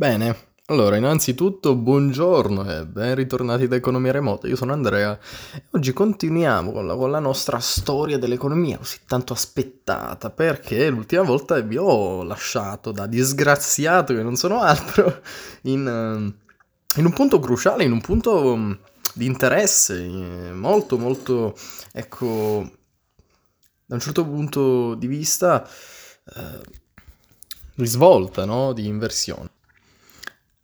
Bene, allora innanzitutto buongiorno e ben ritornati da Economia Remota, io sono Andrea e oggi continuiamo con la, con la nostra storia dell'economia così tanto aspettata perché l'ultima volta vi ho lasciato da disgraziato che non sono altro in, in un punto cruciale, in un punto mm, di interesse eh, molto molto ecco da un certo punto di vista eh, risvolta, no? di inversione.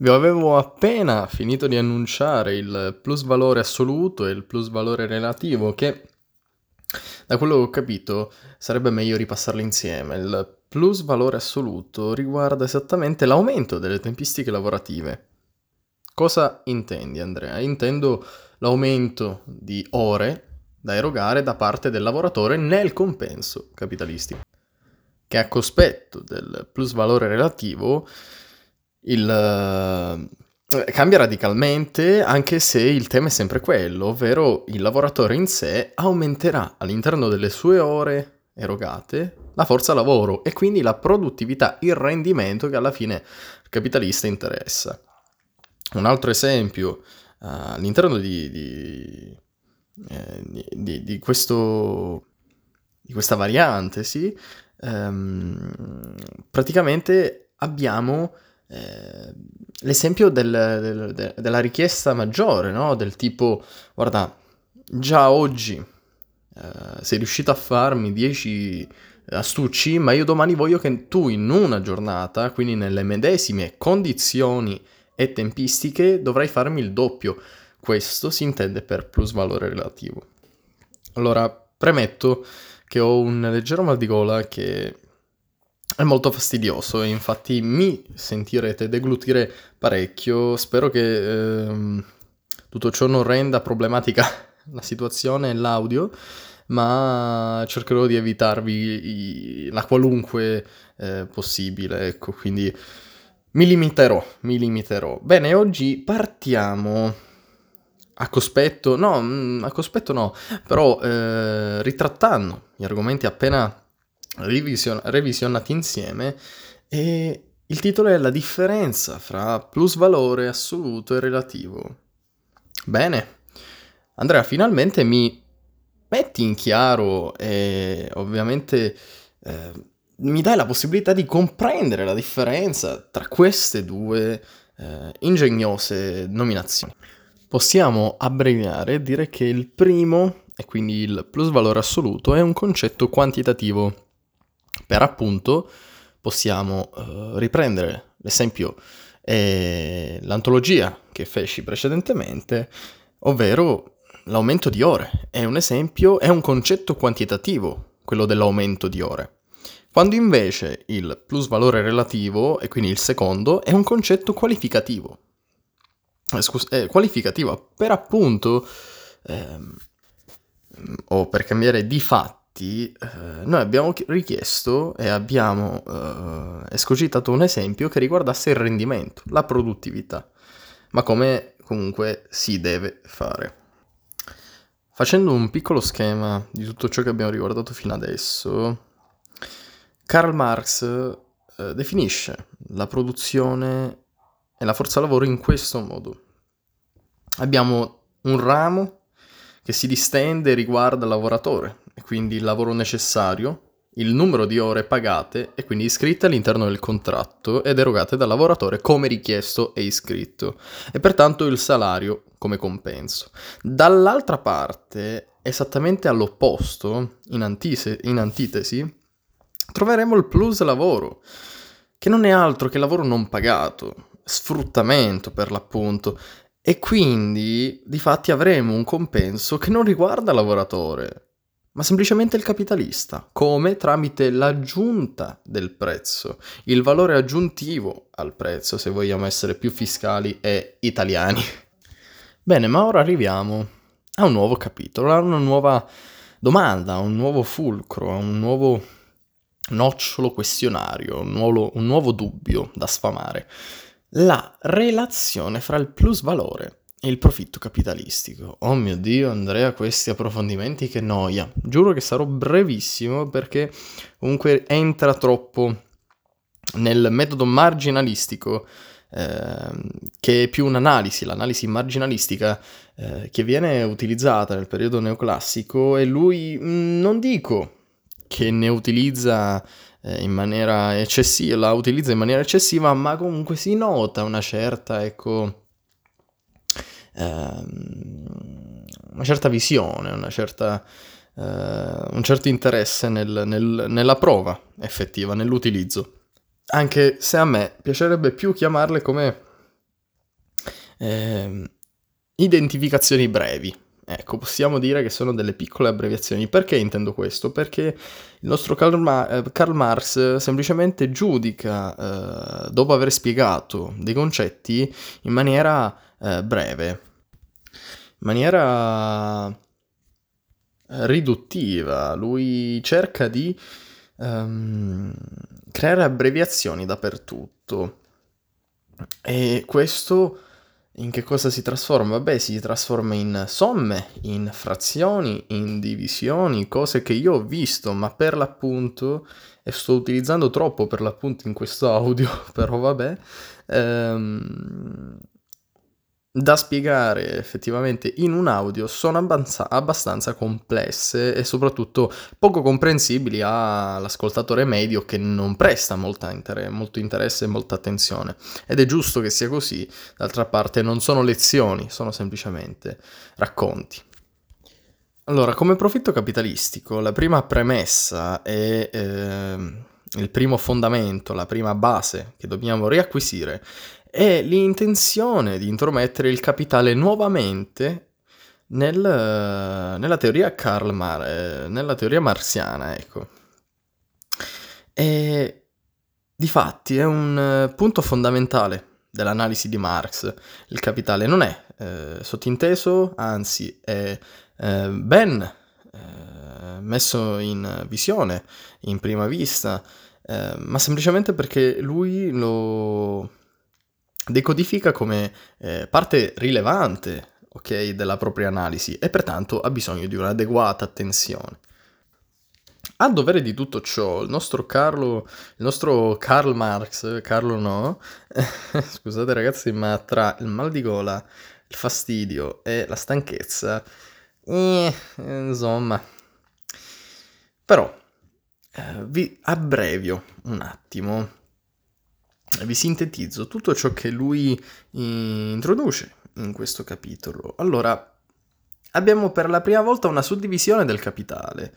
Vi avevo appena finito di annunciare il plus valore assoluto e il plus valore relativo che da quello che ho capito sarebbe meglio ripassarli insieme. Il plus valore assoluto riguarda esattamente l'aumento delle tempistiche lavorative. Cosa intendi Andrea? Intendo l'aumento di ore da erogare da parte del lavoratore nel compenso capitalistico, che a cospetto del plus valore relativo il, eh, cambia radicalmente anche se il tema è sempre quello, ovvero il lavoratore in sé aumenterà all'interno delle sue ore erogate la forza lavoro e quindi la produttività, il rendimento che alla fine il capitalista interessa. Un altro esempio uh, all'interno di, di, eh, di, di, questo, di questa variante, sì, um, praticamente abbiamo eh, l'esempio del, del, de, della richiesta maggiore, no? Del tipo, guarda, già oggi eh, sei riuscito a farmi 10 astucci, ma io domani voglio che tu in una giornata, quindi nelle medesime condizioni e tempistiche, dovrai farmi il doppio. Questo si intende per plus valore relativo. Allora, premetto che ho un leggero mal di gola che è molto fastidioso infatti mi sentirete deglutire parecchio. Spero che ehm, tutto ciò non renda problematica la situazione e l'audio, ma cercherò di evitarvi i, la qualunque eh, possibile, ecco, quindi mi limiterò, mi limiterò. Bene, oggi partiamo a cospetto, no, mm, a cospetto no, però eh, ritrattando gli argomenti appena revision- revisionati insieme e il titolo è La differenza fra plus valore assoluto e relativo. Bene, Andrea, finalmente mi metti in chiaro e ovviamente eh, mi dai la possibilità di comprendere la differenza tra queste due eh, ingegnose nominazioni. Possiamo abbreviare e dire che il primo, e quindi il plus valore assoluto, è un concetto quantitativo per appunto possiamo uh, riprendere l'esempio eh, l'antologia che feci precedentemente, ovvero l'aumento di ore. È un esempio, è un concetto quantitativo, quello dell'aumento di ore. Quando invece il plus valore relativo, e quindi il secondo, è un concetto qualificativo. Eh, scus- è qualificativo per appunto, ehm, o per cambiare di fatto, infatti eh, noi abbiamo richiesto e abbiamo eh, escogitato un esempio che riguardasse il rendimento, la produttività, ma come comunque si deve fare. Facendo un piccolo schema di tutto ciò che abbiamo riguardato fino adesso, Karl Marx eh, definisce la produzione e la forza lavoro in questo modo. Abbiamo un ramo che si distende e riguarda il lavoratore, quindi il lavoro necessario, il numero di ore pagate e quindi iscritte all'interno del contratto ed erogate dal lavoratore come richiesto e iscritto, e pertanto il salario come compenso. Dall'altra parte, esattamente all'opposto, in, antise- in antitesi, troveremo il plus lavoro, che non è altro che lavoro non pagato, sfruttamento per l'appunto, e quindi di fatti avremo un compenso che non riguarda il lavoratore, ma semplicemente il capitalista, come tramite l'aggiunta del prezzo, il valore aggiuntivo al prezzo, se vogliamo essere più fiscali e italiani. Bene, ma ora arriviamo a un nuovo capitolo, a una nuova domanda, a un nuovo fulcro, a un nuovo nocciolo questionario, un nuovo, un nuovo dubbio da sfamare. La relazione fra il plus valore il profitto capitalistico. Oh mio Dio, Andrea, questi approfondimenti che noia. Giuro che sarò brevissimo perché comunque entra troppo nel metodo marginalistico eh, che è più un'analisi, l'analisi marginalistica eh, che viene utilizzata nel periodo neoclassico e lui mm, non dico che ne utilizza eh, in maniera eccessiva, la utilizza in maniera eccessiva, ma comunque si nota una certa, ecco, ehm, una certa visione, una certa, eh, un certo interesse nel, nel, nella prova effettiva, nell'utilizzo. Anche se a me piacerebbe più chiamarle come eh, identificazioni brevi. Ecco, possiamo dire che sono delle piccole abbreviazioni. Perché intendo questo? Perché il nostro Karl, Ma- eh, Karl Marx semplicemente giudica, eh, dopo aver spiegato dei concetti, in maniera eh, breve, in maniera eh, riduttiva. Lui cerca di um, creare abbreviazioni dappertutto. E questo in che cosa si trasforma? Beh, si trasforma in somme, in frazioni, in divisioni, cose che io ho visto, ma per l'appunto, e sto utilizzando troppo per l'appunto in questo audio, però vabbè, ehm, da spiegare effettivamente in un audio sono abbastanza, abbastanza, complesse e soprattutto poco comprensibili all'ascoltatore medio che non presta inter- molto interesse e molta attenzione. Ed è giusto che sia così, d'altra parte non sono lezioni, sono semplicemente racconti. Allora, come profitto capitalistico, la prima premessa è eh, il primo fondamento, la prima base che dobbiamo riacquisire è l'intenzione di intromettere il capitale nuovamente nel, nella teoria Mar- eh, nella teoria marziana, ecco. E difatti è un punto fondamentale dell'analisi di Marx. Il capitale non è eh, sottinteso, anzi è eh, ben eh, messo in visione in prima vista, eh, ma semplicemente perché lui lo decodifica come eh, parte rilevante okay, della propria analisi e pertanto ha bisogno di un'adeguata attenzione. A dovere di tutto ciò, il nostro Carlo, il nostro Karl Marx, Carlo no, scusate ragazzi, ma tra il mal di gola, il fastidio e la stanchezza, eh, insomma, però eh, vi abbrevio un attimo vi sintetizzo tutto ciò che lui introduce in questo capitolo. Allora, abbiamo per la prima volta una suddivisione del capitale.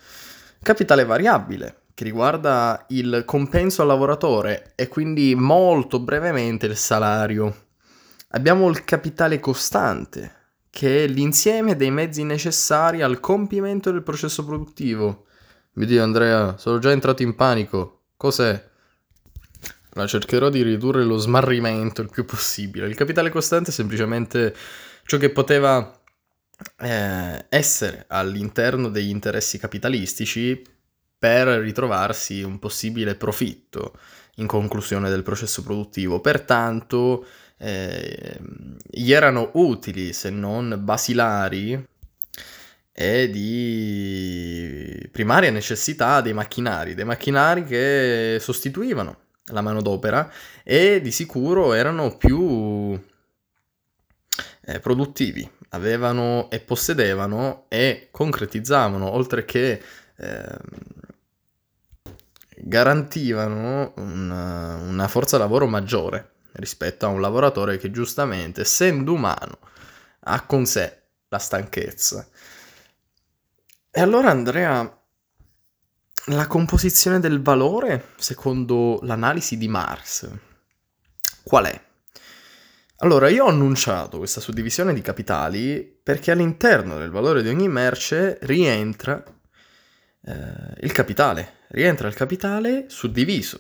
Capitale variabile, che riguarda il compenso al lavoratore e quindi molto brevemente il salario. Abbiamo il capitale costante, che è l'insieme dei mezzi necessari al compimento del processo produttivo. Mi dico Andrea, sono già entrato in panico. Cos'è? Ma cercherò di ridurre lo smarrimento il più possibile. Il capitale costante è semplicemente ciò che poteva eh, essere all'interno degli interessi capitalistici per ritrovarsi un possibile profitto in conclusione del processo produttivo. Pertanto eh, gli erano utili, se non basilari, e di primaria necessità dei macchinari, dei macchinari che sostituivano la manodopera e di sicuro erano più eh, produttivi, avevano e possedevano e concretizzavano, oltre che eh, garantivano una, una forza lavoro maggiore rispetto a un lavoratore che giustamente, essendo umano, ha con sé la stanchezza. E allora Andrea la composizione del valore, secondo l'analisi di Marx, qual è? Allora, io ho annunciato questa suddivisione di capitali perché all'interno del valore di ogni merce rientra eh, il capitale, rientra il capitale suddiviso,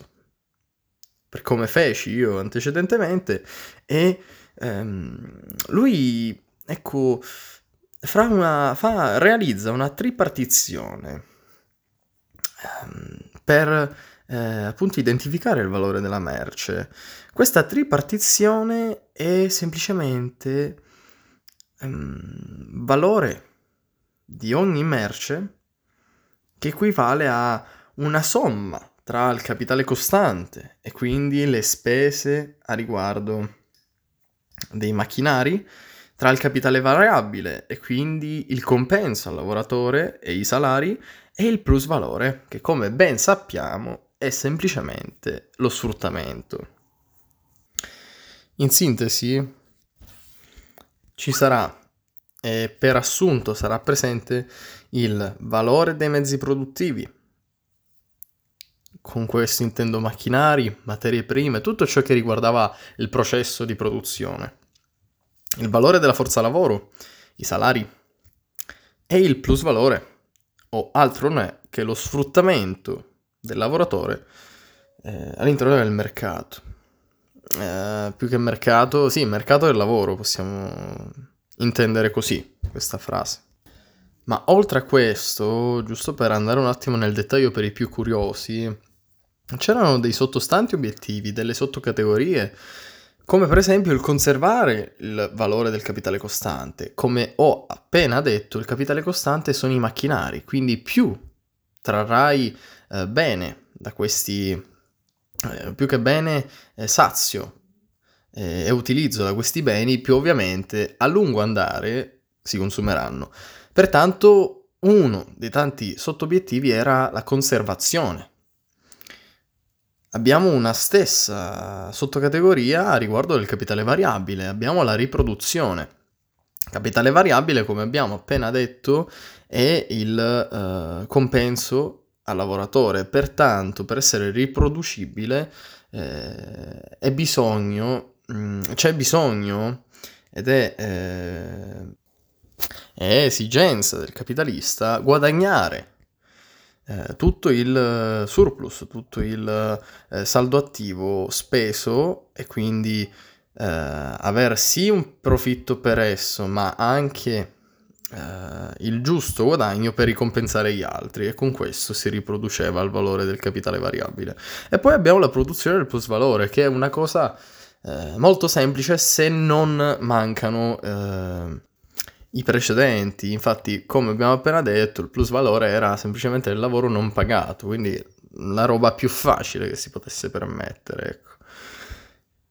per come feci io antecedentemente, e ehm, lui, ecco, una, fa, realizza una tripartizione per eh, appunto identificare il valore della merce. Questa tripartizione è semplicemente ehm, valore di ogni merce che equivale a una somma tra il capitale costante e quindi le spese a riguardo dei macchinari, tra il capitale variabile e quindi il compenso al lavoratore e i salari e il plus valore, che come ben sappiamo è semplicemente lo sfruttamento. In sintesi, ci sarà e per assunto sarà presente il valore dei mezzi produttivi. Con questo intendo macchinari, materie prime, tutto ciò che riguardava il processo di produzione. Il valore della forza lavoro, i salari e il plus valore, o altro non è che lo sfruttamento del lavoratore eh, all'interno del mercato. Eh, più che mercato, sì, mercato del lavoro possiamo intendere così questa frase. Ma oltre a questo, giusto per andare un attimo nel dettaglio per i più curiosi, c'erano dei sottostanti obiettivi, delle sottocategorie, come per esempio il conservare il valore del capitale costante. Come ho appena detto, il capitale costante sono i macchinari, quindi più trarrai eh, bene da questi, eh, più che bene eh, sazio eh, e utilizzo da questi beni, più ovviamente a lungo andare si consumeranno. Pertanto uno dei tanti sottobiettivi era la conservazione. Abbiamo una stessa sottocategoria riguardo del capitale variabile, abbiamo la riproduzione. Capitale variabile, come abbiamo appena detto, è il eh, compenso al lavoratore, pertanto per essere riproducibile eh, bisogno Mm, c'è bisogno ed è, eh, è, esigenza del capitalista guadagnare eh, tutto il surplus, tutto il eh, saldo attivo speso e quindi eh, avere sì un profitto per esso, ma anche il giusto guadagno per ricompensare gli altri e con questo si riproduceva il valore del capitale variabile. E poi abbiamo la produzione del plus valore, che è una cosa eh, molto semplice se non mancano eh, i precedenti. Infatti, come abbiamo appena detto, il plus valore era semplicemente il lavoro non pagato, quindi la roba più facile che si potesse permettere. Ecco.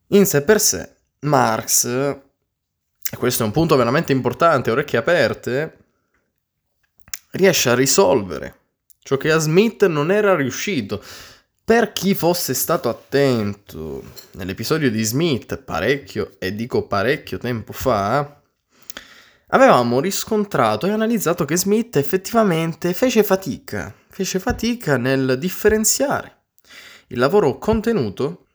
In sé per sé, Marx, e questo è un punto veramente importante, orecchie aperte, riesce a risolvere ciò che a Smith non era riuscito. Per chi fosse stato attento nell'episodio di Smith parecchio, e dico parecchio tempo fa, avevamo riscontrato e analizzato che Smith effettivamente fece fatica, fece fatica nel differenziare il lavoro contenuto,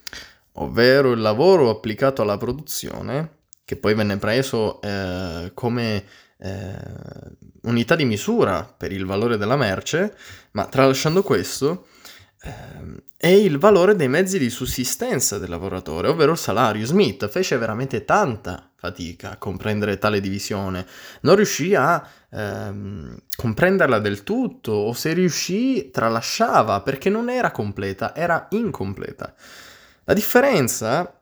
ovvero il lavoro applicato alla produzione, che poi venne preso eh, come eh, unità di misura per il valore della merce, ma tralasciando questo, è il valore dei mezzi di sussistenza del lavoratore, ovvero il salario. Smith fece veramente tanta fatica a comprendere tale divisione, non riuscì a ehm, comprenderla del tutto o se riuscì tralasciava perché non era completa, era incompleta. La differenza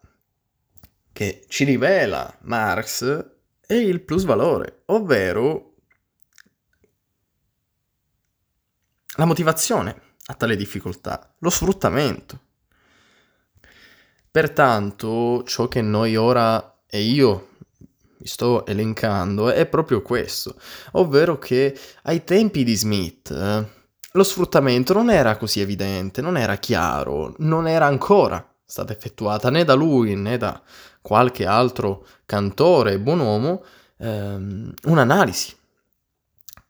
che ci rivela Marx è il plus valore, ovvero la motivazione a tale difficoltà? Lo sfruttamento. Pertanto, ciò che noi ora e io vi sto elencando è proprio questo, ovvero che ai tempi di Smith eh, lo sfruttamento non era così evidente, non era chiaro, non era ancora stata effettuata né da lui né da qualche altro cantore buon uomo ehm, un'analisi.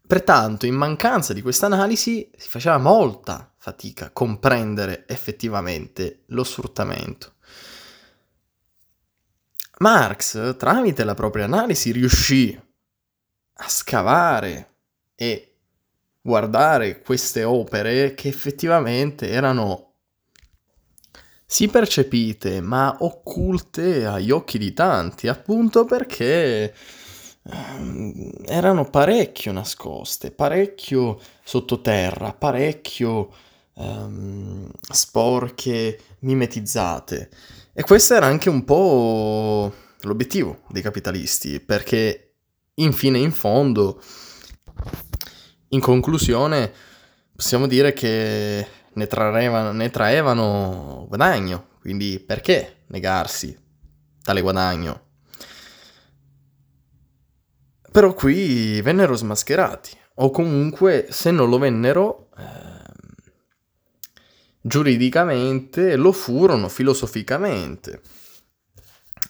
Pertanto, in mancanza di questa analisi, si faceva molta fatica a comprendere effettivamente lo sfruttamento. Marx, tramite la propria analisi, riuscì a scavare e guardare queste opere che effettivamente erano sì percepite, ma occulte agli occhi di tanti, appunto perché ehm, erano parecchio nascoste, parecchio sottoterra, parecchio um, sporche, mimetizzate. E questo era anche un po' l'obiettivo dei capitalisti, perché infine, in fondo, in conclusione, possiamo dire che ne traevano, ne traevano guadagno, quindi perché negarsi tale guadagno? Però qui vennero smascherati, o comunque se non lo vennero, eh, giuridicamente lo furono filosoficamente.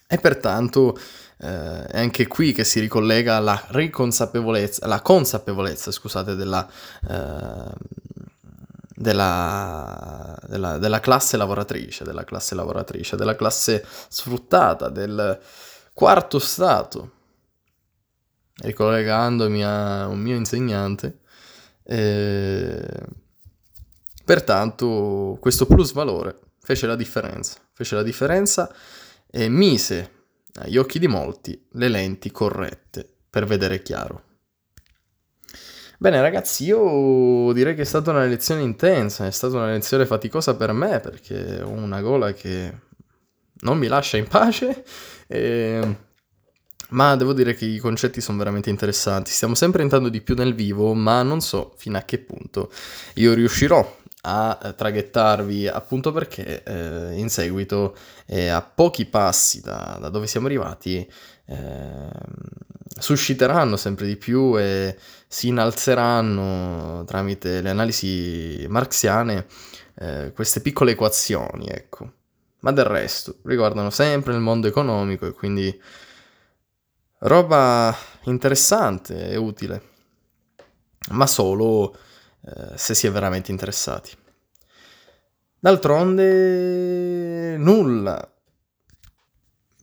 E pertanto eh, è anche qui che si ricollega alla riconsapevolezza, alla consapevolezza, scusate, della, eh, della, della, della, classe lavoratrice, della classe lavoratrice, della classe sfruttata, del quarto stato, ricollegandomi a un mio insegnante. Eh, pertanto questo plus valore fece la differenza, fece la differenza e mise agli occhi di molti le lenti corrette per vedere chiaro. Bene ragazzi, io direi che è stata una lezione intensa, è stata una lezione faticosa per me perché ho una gola che non mi lascia in pace, e... ma devo dire che i concetti sono veramente interessanti, stiamo sempre entrando di più nel vivo, ma non so fino a che punto io riuscirò a traghettarvi appunto perché eh, in seguito eh, a pochi passi da, da dove siamo arrivati eh, susciteranno sempre di più e si innalzeranno tramite le analisi marxiane eh, queste piccole equazioni, ecco. Ma del resto riguardano sempre il mondo economico e quindi roba interessante e utile, ma solo eh, se si è veramente interessati. D'altronde nulla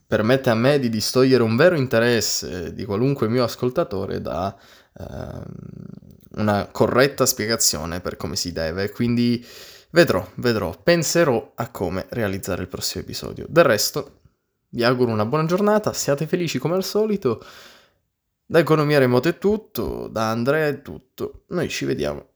permette a me di distogliere un vero interesse di qualunque mio ascoltatore da uh, una corretta spiegazione per come si deve, quindi vedrò, vedrò, penserò a come realizzare il prossimo episodio. Del resto, vi auguro una buona giornata, siate felici come al solito. Da Economia Remota è tutto, da Andrea è tutto. Noi ci vediamo